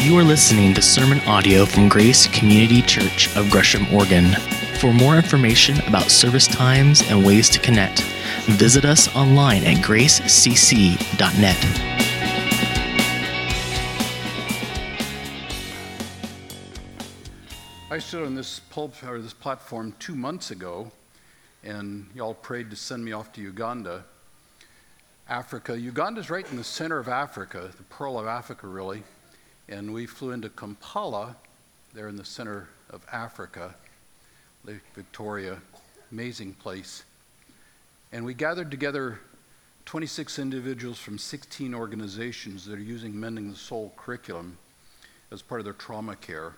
You are listening to sermon audio from Grace Community Church of Gresham, Oregon. For more information about service times and ways to connect, visit us online at gracecc.net. I stood on this pulp or this platform two months ago, and y'all prayed to send me off to Uganda. Africa. Uganda's right in the center of Africa, the pearl of Africa, really. And we flew into Kampala, there in the center of Africa, Lake Victoria, amazing place. And we gathered together 26 individuals from 16 organizations that are using Mending the Soul curriculum as part of their trauma care.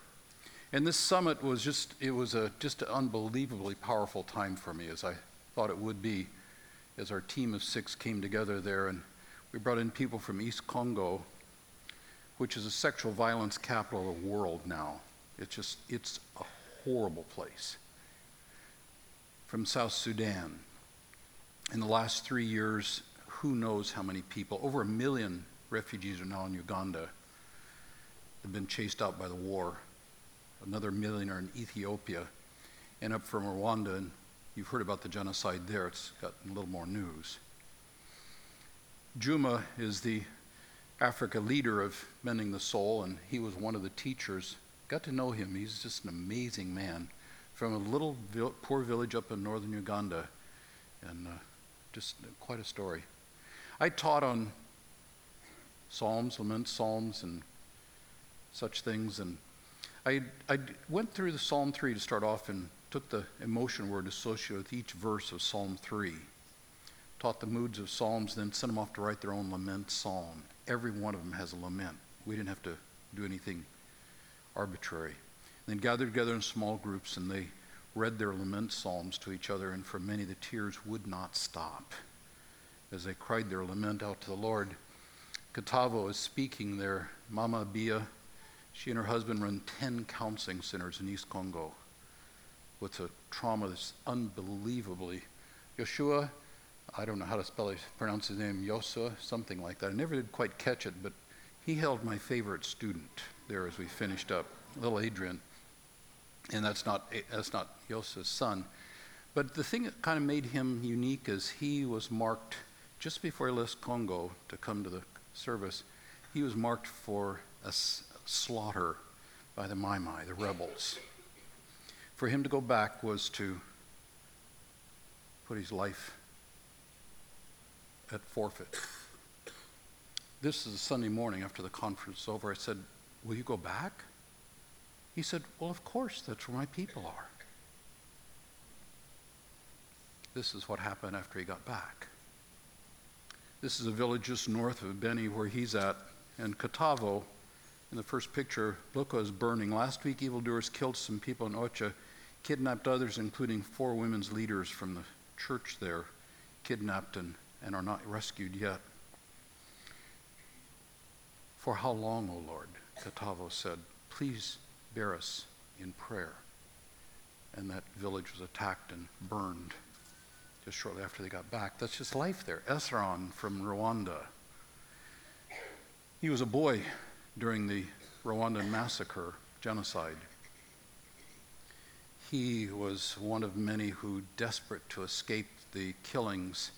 And this summit was just, it was a, just an unbelievably powerful time for me, as I thought it would be, as our team of six came together there. And we brought in people from East Congo, which is a sexual violence capital of the world now. It's just, it's a horrible place. From South Sudan. In the last three years, who knows how many people, over a million refugees are now in Uganda, have been chased out by the war. Another million are in Ethiopia. And up from Rwanda, and you've heard about the genocide there, it's got a little more news. Juma is the Africa leader of Mending the Soul, and he was one of the teachers. Got to know him. He's just an amazing man from a little poor village up in northern Uganda, and uh, just quite a story. I taught on Psalms, lament Psalms, and such things, and I, I went through the Psalm 3 to start off and took the emotion word associated with each verse of Psalm 3, taught the moods of Psalms, then sent them off to write their own lament psalm every one of them has a lament. We didn't have to do anything arbitrary. Then gathered together in small groups and they read their lament psalms to each other, and for many the tears would not stop as they cried their lament out to the Lord. Katavo is speaking there. Mama Bia, she and her husband run 10 counseling centers in East Congo with a trauma that's unbelievably. Yeshua I don't know how to spell his, pronounce his name, Yosa, something like that. I never did quite catch it, but he held my favorite student there as we finished up, little Adrian. And that's not, that's not Yosa's son. But the thing that kind of made him unique is he was marked, just before he left Congo to come to the service, he was marked for a slaughter by the Mai Mai, the rebels. For him to go back was to put his life at forfeit. This is a Sunday morning after the conference over. I said, Will you go back? He said, Well, of course, that's where my people are. This is what happened after he got back. This is a village just north of Beni where he's at. And Katavo, in the first picture, Luka is burning. Last week, evildoers killed some people in Ocha, kidnapped others, including four women's leaders from the church there, kidnapped and and are not rescued yet. For how long, O Lord? Katavo said, Please bear us in prayer. And that village was attacked and burned just shortly after they got back. That's just life there. Esron from Rwanda. He was a boy during the Rwandan massacre, genocide. He was one of many who, desperate to escape the killings,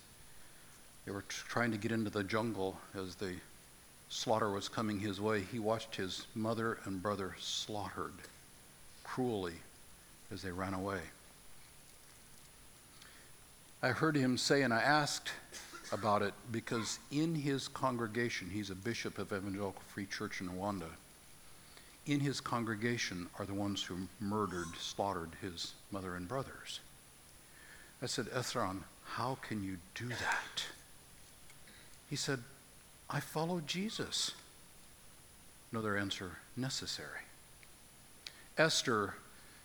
they were trying to get into the jungle as the slaughter was coming his way. He watched his mother and brother slaughtered cruelly as they ran away. I heard him say, and I asked about it because in his congregation, he's a bishop of Evangelical Free Church in Rwanda. In his congregation are the ones who murdered, slaughtered his mother and brothers. I said, Ethron, how can you do that? He said, I followed Jesus. Another answer necessary. Esther,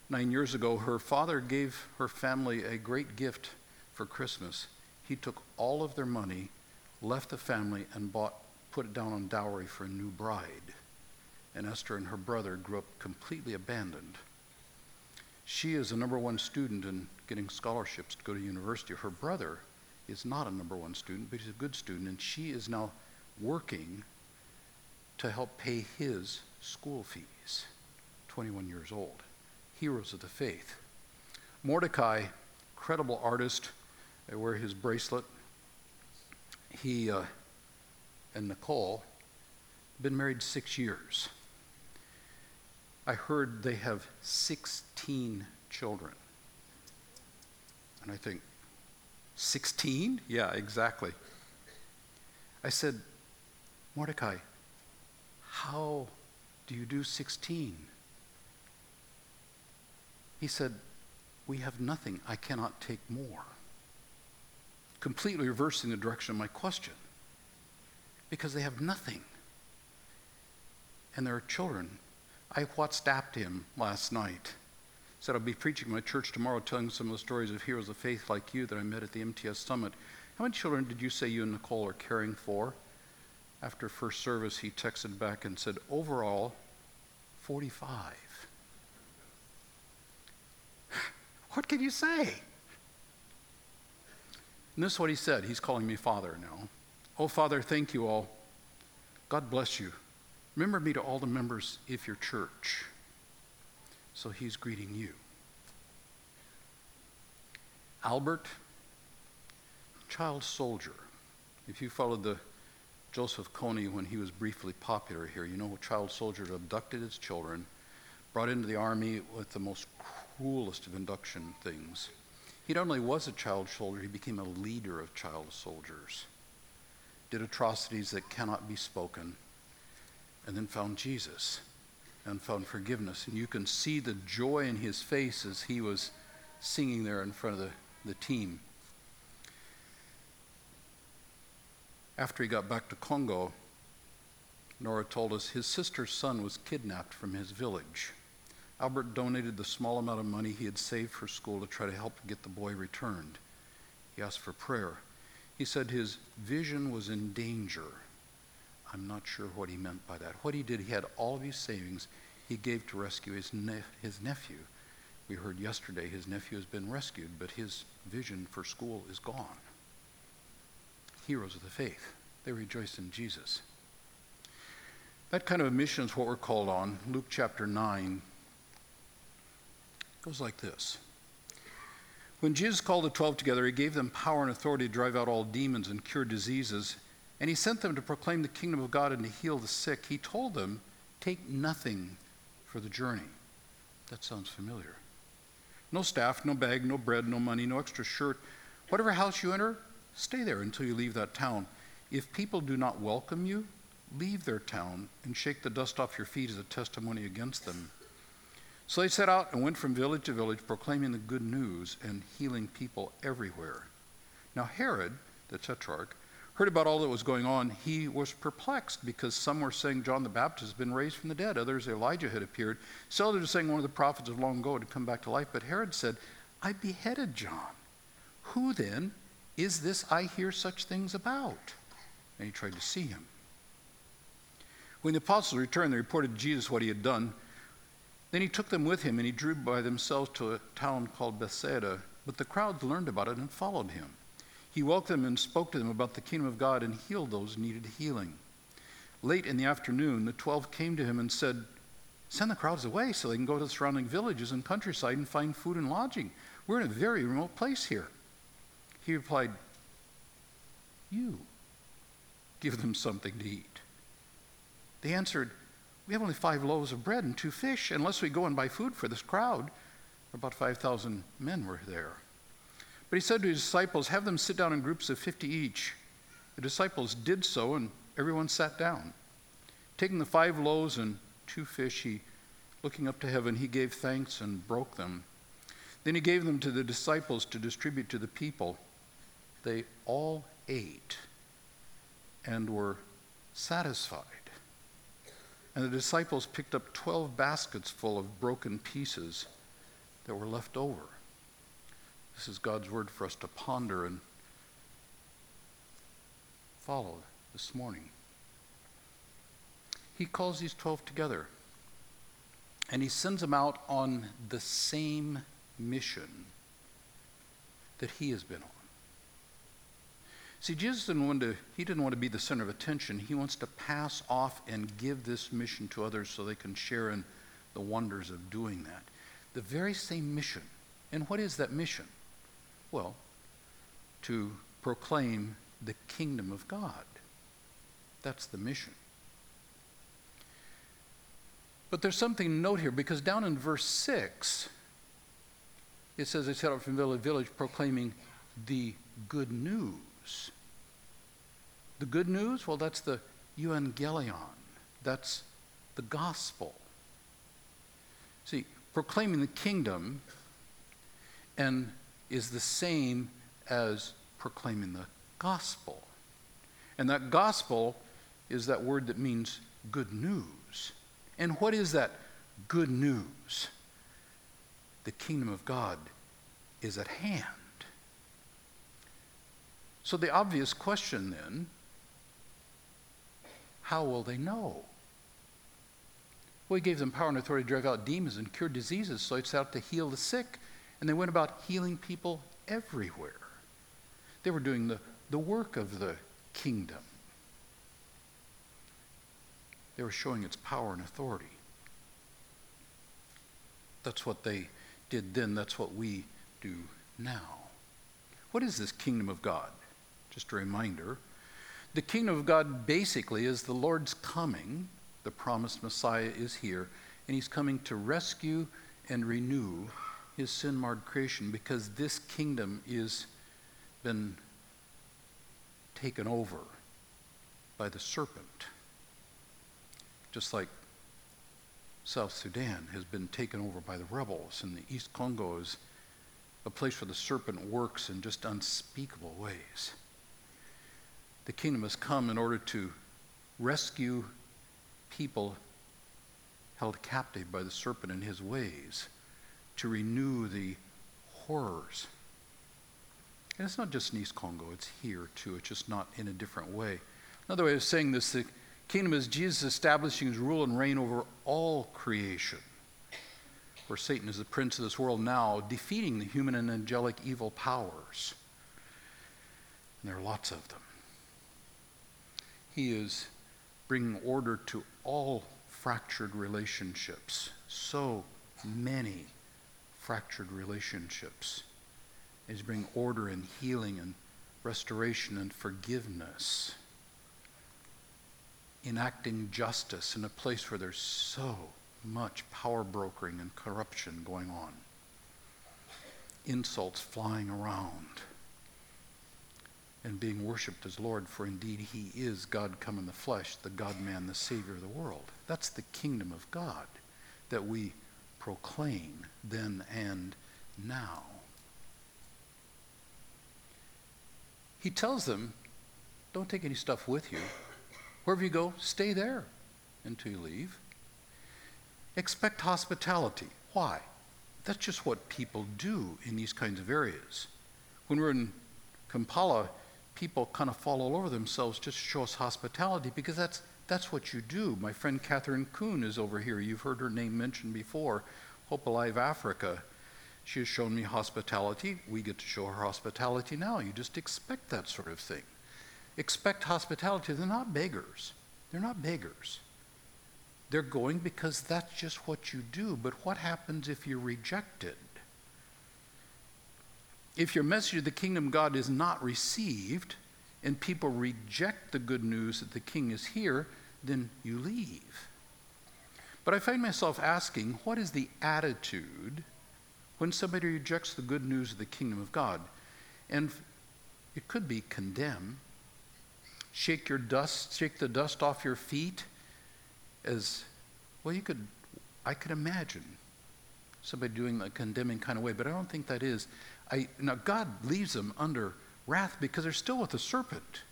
nine years ago, her father gave her family a great gift for Christmas. He took all of their money, left the family, and bought, put it down on dowry for a new bride. And Esther and her brother grew up completely abandoned. She is the number one student in getting scholarships to go to university. Her brother is not a number one student, but he's a good student, and she is now working to help pay his school fees. 21 years old. Heroes of the faith. Mordecai, credible artist. I wear his bracelet. He uh, and Nicole been married six years. I heard they have 16 children. And I think, 16? Yeah, exactly. I said, Mordecai, how do you do 16? He said, We have nothing. I cannot take more. Completely reversing the direction of my question. Because they have nothing. And there are children. I WhatsApped him last night. Said I'll be preaching my church tomorrow, telling some of the stories of heroes of faith like you that I met at the MTS Summit. How many children did you say you and Nicole are caring for? After first service, he texted back and said, Overall, 45. What can you say? And this is what he said. He's calling me Father now. Oh, Father, thank you all. God bless you. Remember me to all the members of your church. So he's greeting you. Albert, child soldier. If you followed the Joseph Kony when he was briefly popular here, you know child soldier abducted his children, brought into the army with the most cruelest of induction things. He not only was a child soldier, he became a leader of child soldiers, did atrocities that cannot be spoken, and then found Jesus and found forgiveness. And you can see the joy in his face as he was singing there in front of the, the team. After he got back to Congo, Nora told us his sister's son was kidnapped from his village. Albert donated the small amount of money he had saved for school to try to help get the boy returned. He asked for prayer. He said his vision was in danger. I'm not sure what he meant by that. What he did, he had all of his savings he gave to rescue his, ne- his nephew. We heard yesterday his nephew has been rescued, but his vision for school is gone. Heroes of the faith, they rejoice in Jesus. That kind of a mission is what we're called on. Luke chapter 9, goes like this. When Jesus called the twelve together, he gave them power and authority to drive out all demons and cure diseases, and he sent them to proclaim the kingdom of God and to heal the sick. He told them, Take nothing for the journey. That sounds familiar. No staff, no bag, no bread, no money, no extra shirt. Whatever house you enter, stay there until you leave that town. If people do not welcome you, leave their town and shake the dust off your feet as a testimony against them. So they set out and went from village to village, proclaiming the good news and healing people everywhere. Now, Herod, the tetrarch, heard about all that was going on. He was perplexed because some were saying John the Baptist had been raised from the dead, others Elijah had appeared. Others were saying one of the prophets of long ago had come back to life. But Herod said, I beheaded John. Who then is this I hear such things about? And he tried to see him. When the apostles returned, they reported to Jesus what he had done. Then he took them with him, and he drew by themselves to a town called Bethsaida. But the crowds learned about it and followed him. He welcomed them and spoke to them about the kingdom of God and healed those who needed healing. Late in the afternoon, the twelve came to him and said, Send the crowds away so they can go to the surrounding villages and countryside and find food and lodging. We're in a very remote place here. He replied, You give them something to eat. They answered, we have only five loaves of bread and two fish, unless we go and buy food for this crowd. About 5,000 men were there. But he said to his disciples, Have them sit down in groups of 50 each. The disciples did so, and everyone sat down. Taking the five loaves and two fish, he, looking up to heaven, he gave thanks and broke them. Then he gave them to the disciples to distribute to the people. They all ate and were satisfied. And the disciples picked up 12 baskets full of broken pieces that were left over. This is God's word for us to ponder and follow this morning. He calls these 12 together and he sends them out on the same mission that he has been on. See, Jesus didn't want to, he didn't want to be the center of attention. He wants to pass off and give this mission to others so they can share in the wonders of doing that. The very same mission. And what is that mission? Well, to proclaim the kingdom of God. That's the mission. But there's something to note here because down in verse 6, it says they set out from village to village proclaiming the good news. The good news? Well, that's the euangelion. That's the gospel. See, proclaiming the kingdom and is the same as proclaiming the gospel. And that gospel is that word that means good news. And what is that good news? The kingdom of God is at hand. So the obvious question then how will they know? Well, he gave them power and authority to drive out demons and cure diseases, so it's out to heal the sick. And they went about healing people everywhere. They were doing the, the work of the kingdom. They were showing its power and authority. That's what they did then. That's what we do now. What is this kingdom of God? Just a reminder. The kingdom of God basically is the Lord's coming. The promised Messiah is here, and he's coming to rescue and renew his sin marred creation because this kingdom is been taken over by the serpent. Just like South Sudan has been taken over by the rebels, and the East Congo is a place where the serpent works in just unspeakable ways. The kingdom has come in order to rescue people held captive by the serpent in his ways to renew the horrors. And it's not just in East Congo, it's here too. It's just not in a different way. Another way of saying this the kingdom is Jesus establishing his rule and reign over all creation, where Satan is the prince of this world now, defeating the human and angelic evil powers. And there are lots of them. He is bringing order to all fractured relationships. So many fractured relationships. He's bring order and healing and restoration and forgiveness. Enacting justice in a place where there's so much power brokering and corruption going on. Insults flying around. And being worshiped as Lord, for indeed he is God come in the flesh, the God man, the Savior of the world. That's the kingdom of God that we proclaim then and now. He tells them, don't take any stuff with you. Wherever you go, stay there until you leave. Expect hospitality. Why? That's just what people do in these kinds of areas. When we're in Kampala, people kind of fall all over themselves just to show us hospitality because that's that's what you do. My friend Catherine Kuhn is over here. You've heard her name mentioned before. Hope Alive Africa. She has shown me hospitality. We get to show her hospitality now. You just expect that sort of thing. Expect hospitality. They're not beggars. They're not beggars. They're going because that's just what you do. But what happens if you're rejected? If your message of the kingdom of God is not received, and people reject the good news that the king is here, then you leave. But I find myself asking, what is the attitude when somebody rejects the good news of the kingdom of God? And it could be condemn, shake your dust, shake the dust off your feet, as well. You could, I could imagine somebody doing the condemning kind of way, but I don't think that is. I now God leaves them under wrath because they're still with the serpent.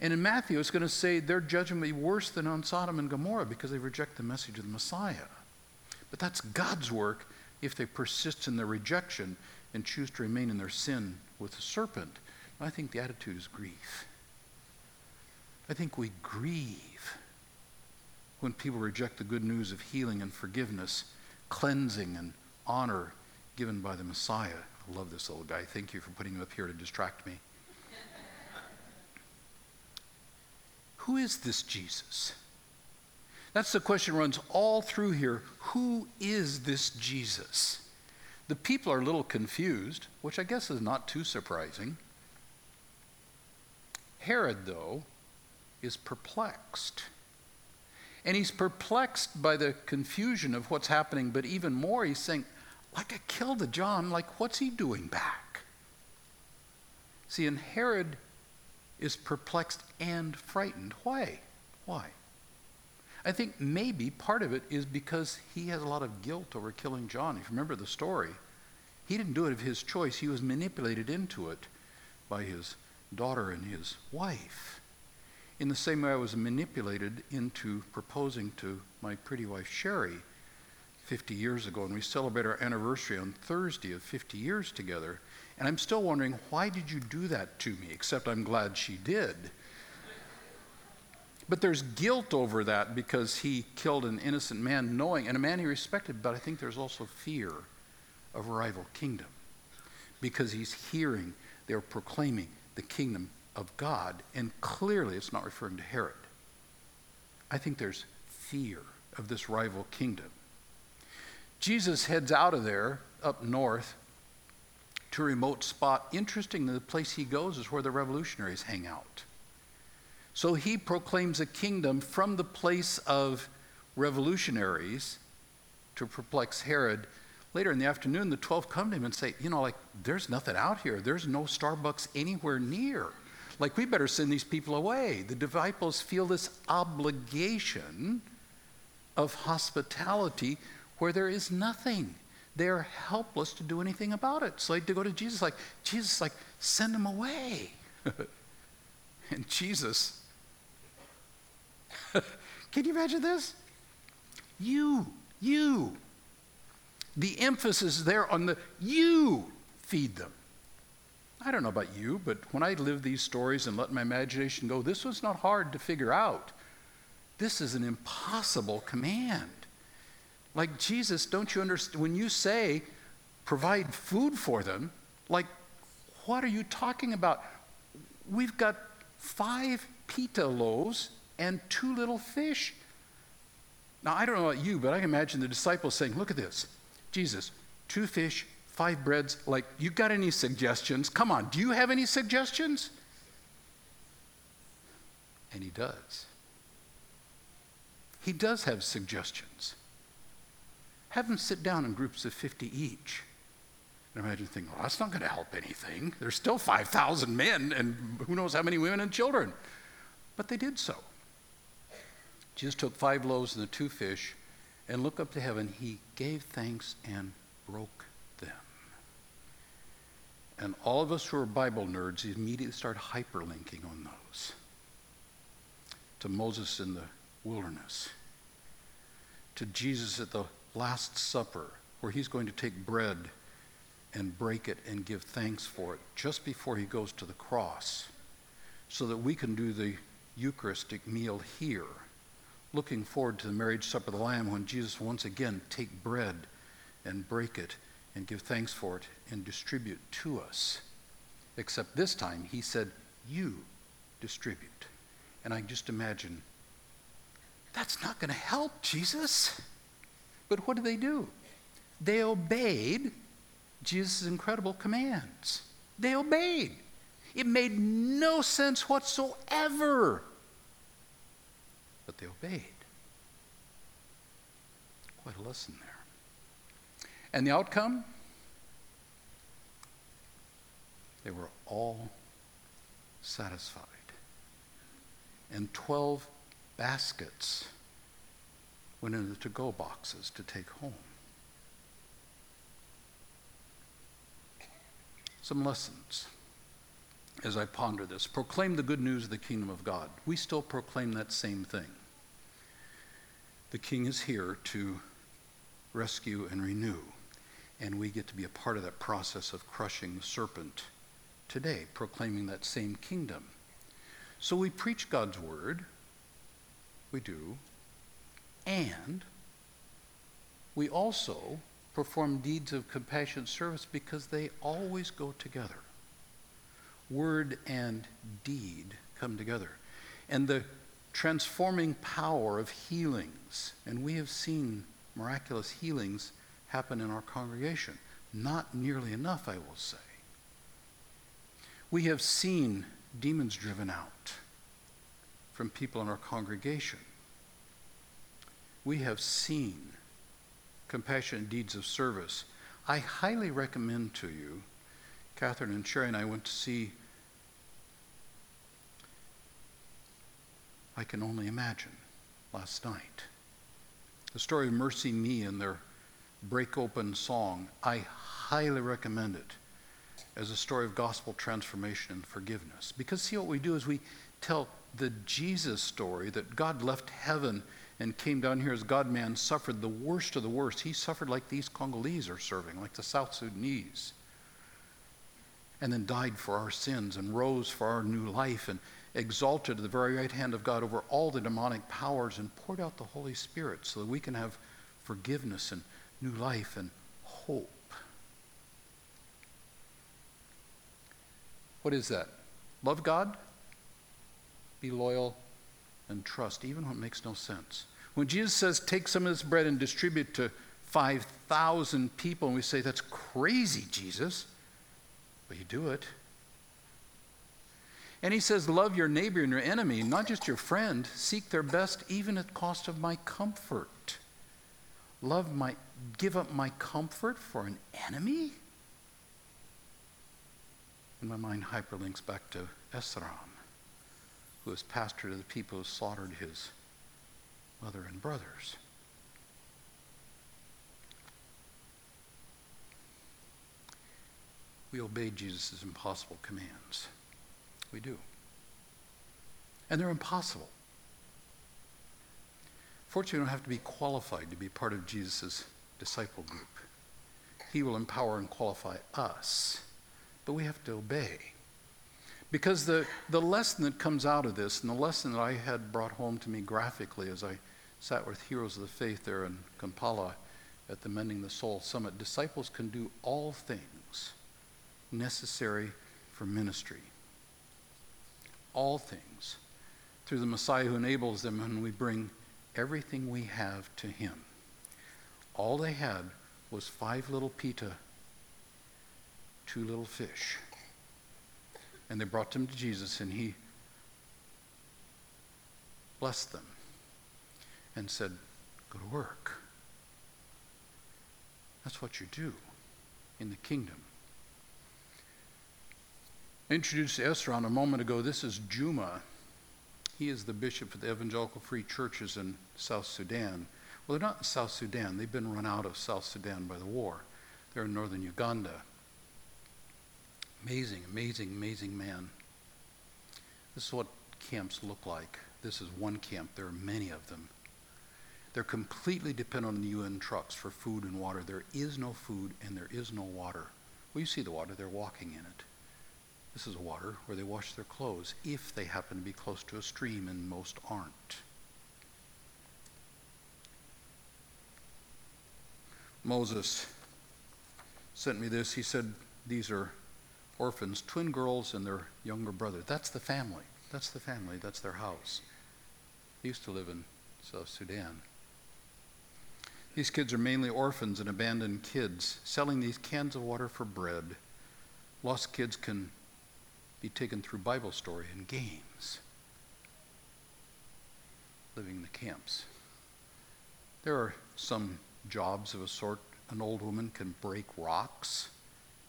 And in Matthew, it's going to say their judgment will be worse than on Sodom and Gomorrah because they reject the message of the Messiah. But that's God's work if they persist in their rejection and choose to remain in their sin with the serpent. I think the attitude is grief. I think we grieve when people reject the good news of healing and forgiveness, cleansing and honor given by the Messiah. I love this little guy. Thank you for putting him up here to distract me. Who is this Jesus? That's the question runs all through here. Who is this Jesus? The people are a little confused, which I guess is not too surprising. Herod, though, is perplexed. And he's perplexed by the confusion of what's happening, but even more, he's saying, like I killed a John, like what's he doing back? See, and Herod is perplexed and frightened. Why? Why? I think maybe part of it is because he has a lot of guilt over killing John. If you remember the story, he didn't do it of his choice, he was manipulated into it by his daughter and his wife. In the same way, I was manipulated into proposing to my pretty wife Sherry 50 years ago, and we celebrate our anniversary on Thursday of 50 years together. And I'm still wondering, why did you do that to me? Except I'm glad she did. But there's guilt over that because he killed an innocent man, knowing, and a man he respected, but I think there's also fear of a rival kingdom because he's hearing they're proclaiming the kingdom of God, and clearly it's not referring to Herod. I think there's fear of this rival kingdom. Jesus heads out of there up north to a remote spot. Interestingly, the place he goes is where the revolutionaries hang out. So he proclaims a kingdom from the place of revolutionaries to perplex Herod. Later in the afternoon, the 12 come to him and say, You know, like, there's nothing out here. There's no Starbucks anywhere near. Like, we better send these people away. The disciples feel this obligation of hospitality where there is nothing. They're helpless to do anything about it. So they go to Jesus, like, Jesus, like, send them away. and Jesus, can you imagine this? You, you. The emphasis there on the you feed them. I don't know about you, but when I live these stories and let my imagination go, this was not hard to figure out. This is an impossible command. Like Jesus, don't you understand? When you say provide food for them, like, what are you talking about? We've got five pita loaves and two little fish. Now, I don't know about you, but I can imagine the disciples saying, Look at this. Jesus, two fish, five breads. Like, you got any suggestions? Come on, do you have any suggestions? And he does. He does have suggestions. Have them sit down in groups of 50 each. And imagine thinking, well, that's not going to help anything. There's still 5,000 men and who knows how many women and children. But they did so. Jesus took five loaves and the two fish and looked up to heaven. He gave thanks and broke them. And all of us who are Bible nerds immediately start hyperlinking on those to Moses in the wilderness, to Jesus at the Last Supper, where he's going to take bread and break it and give thanks for it just before he goes to the cross, so that we can do the Eucharistic meal here, looking forward to the marriage supper of the Lamb when Jesus once again take bread and break it and give thanks for it and distribute to us. Except this time he said, You distribute. And I just imagine, that's not going to help, Jesus. But what did they do? They obeyed Jesus' incredible commands. They obeyed. It made no sense whatsoever. But they obeyed. Quite a lesson there. And the outcome? They were all satisfied. And 12 baskets went into the to go boxes to take home. Some lessons as I ponder this. Proclaim the good news of the kingdom of God. We still proclaim that same thing. The king is here to rescue and renew, and we get to be a part of that process of crushing the serpent today, proclaiming that same kingdom. So we preach God's word. We do. And we also perform deeds of compassionate service because they always go together. Word and deed come together. And the transforming power of healings. And we have seen miraculous healings happen in our congregation. Not nearly enough, I will say. We have seen demons driven out from people in our congregation. We have seen compassionate deeds of service. I highly recommend to you, Catherine and Sherry and I went to see I Can Only Imagine last night. The story of MercyMe and their break open song, I highly recommend it as a story of gospel transformation and forgiveness. Because, see, what we do is we tell the Jesus story that God left heaven and came down here as God man, suffered the worst of the worst. He suffered like these Congolese are serving, like the South Sudanese. And then died for our sins and rose for our new life and exalted to the very right hand of God over all the demonic powers and poured out the Holy Spirit so that we can have forgiveness and new life and hope. What is that? Love God, be loyal, and trust, even when it makes no sense. When Jesus says, take some of this bread and distribute to 5,000 people, and we say, that's crazy, Jesus. But you do it. And he says, love your neighbor and your enemy, not just your friend. Seek their best, even at cost of my comfort. Love my, give up my comfort for an enemy? And my mind hyperlinks back to Esron, who was pastor to the people who slaughtered his mother and brothers. We obey Jesus' impossible commands. We do. And they're impossible. Fortunately, we don't have to be qualified to be part of Jesus' disciple group. He will empower and qualify us, but we have to obey. Because the, the lesson that comes out of this, and the lesson that I had brought home to me graphically as I sat with Heroes of the Faith there in Kampala at the Mending the Soul Summit, disciples can do all things necessary for ministry. All things through the Messiah who enables them, and we bring everything we have to Him. All they had was five little pita, two little fish. And they brought them to Jesus, and He blessed them and said, Go to work. That's what you do in the kingdom. I introduced Esron a moment ago. This is Juma. He is the bishop of the Evangelical Free Churches in South Sudan. Well, they're not in South Sudan. They've been run out of South Sudan by the war. They're in northern Uganda. Amazing, amazing, amazing man. This is what camps look like. This is one camp. There are many of them. They're completely dependent on the UN trucks for food and water. There is no food and there is no water. Well, you see the water, they're walking in it. This is a water where they wash their clothes if they happen to be close to a stream, and most aren't. Moses sent me this. He said, These are orphans, twin girls and their younger brother. That's the family. That's the family. That's their house. They used to live in South Sudan. These kids are mainly orphans and abandoned kids, selling these cans of water for bread. Lost kids can be taken through Bible story and games, living in the camps. There are some jobs of a sort. An old woman can break rocks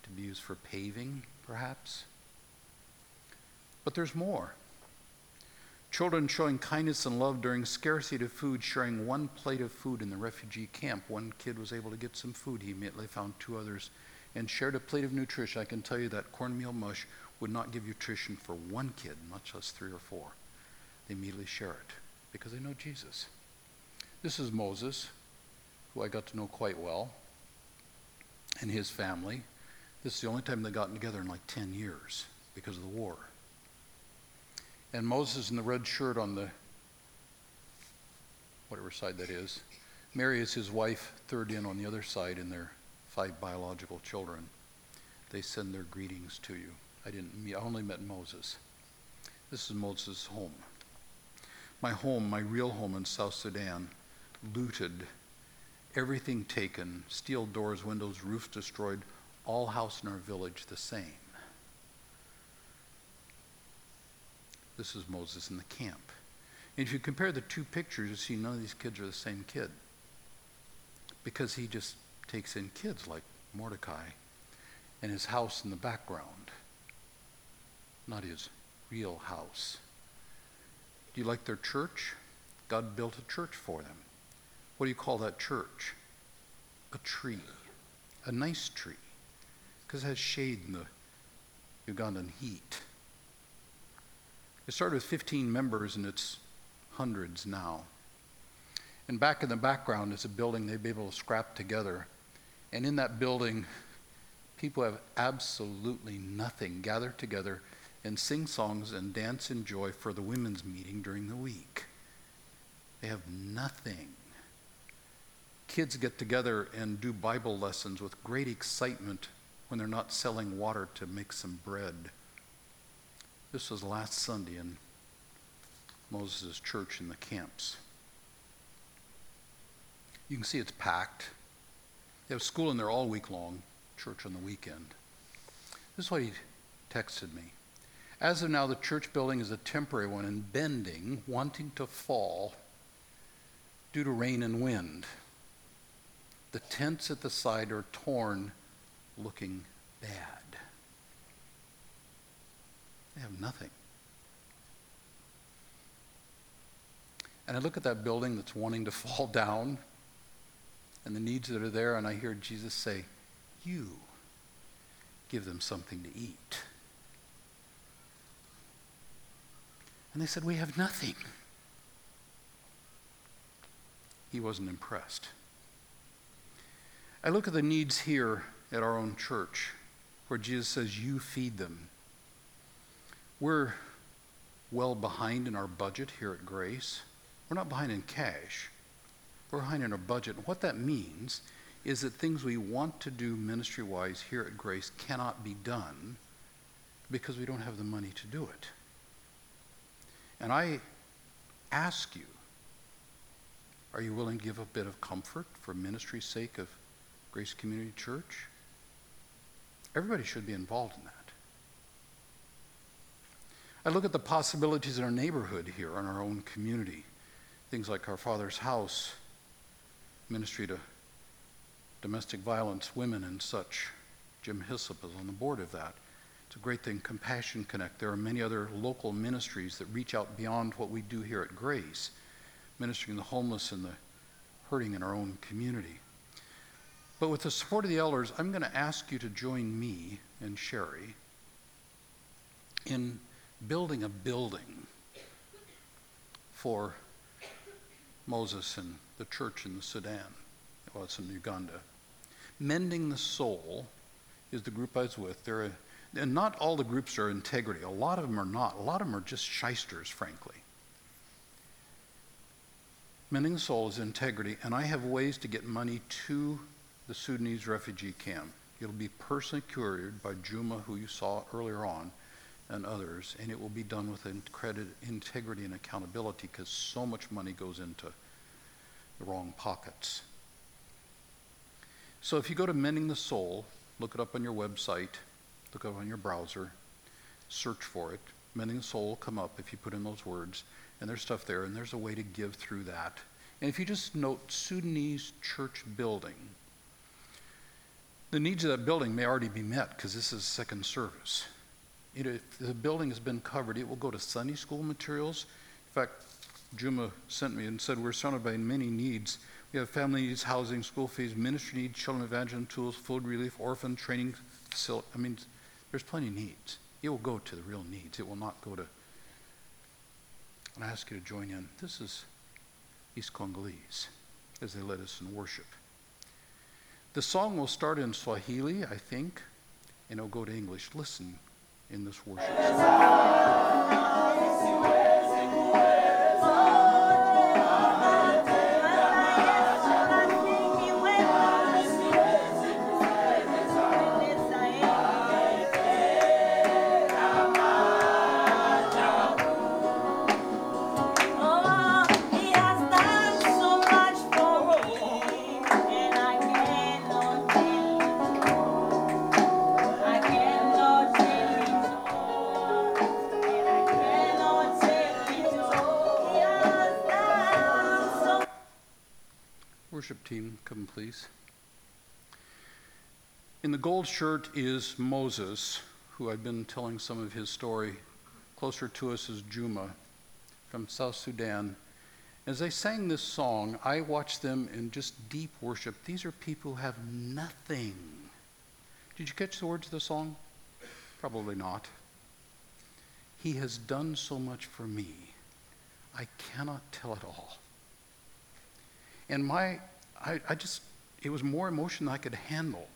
to be used for paving, perhaps. But there's more. Children showing kindness and love during scarcity of food, sharing one plate of food in the refugee camp. One kid was able to get some food. He immediately found two others and shared a plate of nutrition. I can tell you that cornmeal mush would not give nutrition for one kid, much less three or four. They immediately share it because they know Jesus. This is Moses, who I got to know quite well, and his family. This is the only time they've gotten together in like 10 years because of the war. And Moses in the red shirt on the, whatever side that is. Mary is his wife, third in on the other side, and their five biological children. They send their greetings to you. I didn't meet, I only met Moses. This is Moses' home. My home, my real home in South Sudan, looted, everything taken, steel doors, windows, roofs destroyed, all house in our village the same. This is Moses in the camp. And if you compare the two pictures, you see none of these kids are the same kid. Because he just takes in kids like Mordecai and his house in the background, not his real house. Do you like their church? God built a church for them. What do you call that church? A tree, a nice tree, because it has shade in the Ugandan heat. It started with 15 members and it's hundreds now. And back in the background is a building they've been able to scrap together. And in that building, people have absolutely nothing gathered together and sing songs and dance in joy for the women's meeting during the week. They have nothing. Kids get together and do Bible lessons with great excitement when they're not selling water to make some bread. This was last Sunday in Moses' church in the camps. You can see it's packed. They have school in there all week long, church on the weekend. This is what he texted me. As of now, the church building is a temporary one and bending, wanting to fall due to rain and wind. The tents at the side are torn, looking bad. They have nothing. And I look at that building that's wanting to fall down and the needs that are there, and I hear Jesus say, You give them something to eat. And they said, We have nothing. He wasn't impressed. I look at the needs here at our own church where Jesus says, You feed them. We're well behind in our budget here at Grace. We're not behind in cash, we're behind in our budget. And what that means is that things we want to do ministry wise here at Grace cannot be done because we don't have the money to do it. And I ask you, are you willing to give a bit of comfort for ministry's sake of Grace Community Church? Everybody should be involved in that. I look at the possibilities in our neighborhood here, in our own community. Things like our Father's House, ministry to domestic violence, women, and such. Jim Hyssop is on the board of that. It's a great thing, Compassion Connect. There are many other local ministries that reach out beyond what we do here at Grace, ministering the homeless and the hurting in our own community. But with the support of the elders, I'm going to ask you to join me and Sherry in building a building for Moses and the church in the Sudan. Well, it's in Uganda. Mending the Soul is the group I was with. They're a and not all the groups are integrity. A lot of them are not. A lot of them are just shysters, frankly. Mending the Soul is integrity, and I have ways to get money to the Sudanese refugee camp. It'll be personally couriered by Juma, who you saw earlier on, and others, and it will be done with integrity and accountability because so much money goes into the wrong pockets. So if you go to Mending the Soul, look it up on your website, Look it up on your browser, search for it. Mending the Soul will come up if you put in those words, and there's stuff there, and there's a way to give through that. And if you just note Sudanese church building, the needs of that building may already be met because this is second service. You know, if the building has been covered, it will go to Sunday school materials. In fact, Juma sent me and said we're surrounded by many needs. We have family needs, housing, school fees, ministry needs, children evangelism tools, food relief, orphan training. I mean, there's plenty of needs. It will go to the real needs. It will not go to. And I ask you to join in. This is East Congolese as they led us in worship. The song will start in Swahili, I think, and it'll go to English. Listen in this worship. Is Moses, who I've been telling some of his story. Closer to us is Juma from South Sudan. As they sang this song, I watched them in just deep worship. These are people who have nothing. Did you catch the words of the song? Probably not. He has done so much for me. I cannot tell it all. And my, I, I just, it was more emotion than I could handle.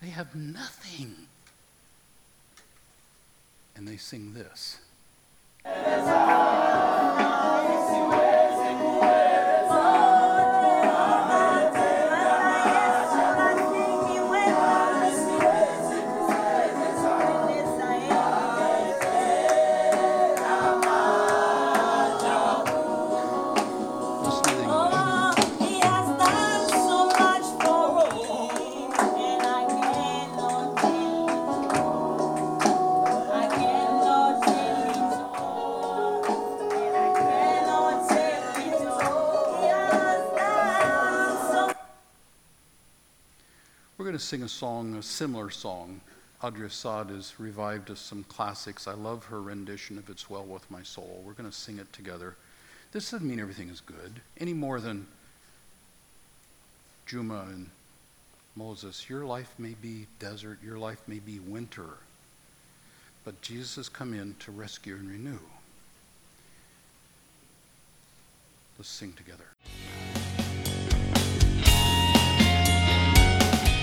They have nothing. And they sing this. To sing a song, a similar song. Audrey Assad has revived us some classics. I love her rendition of It's Well With My Soul. We're going to sing it together. This doesn't mean everything is good, any more than Juma and Moses. Your life may be desert, your life may be winter, but Jesus has come in to rescue and renew. Let's sing together.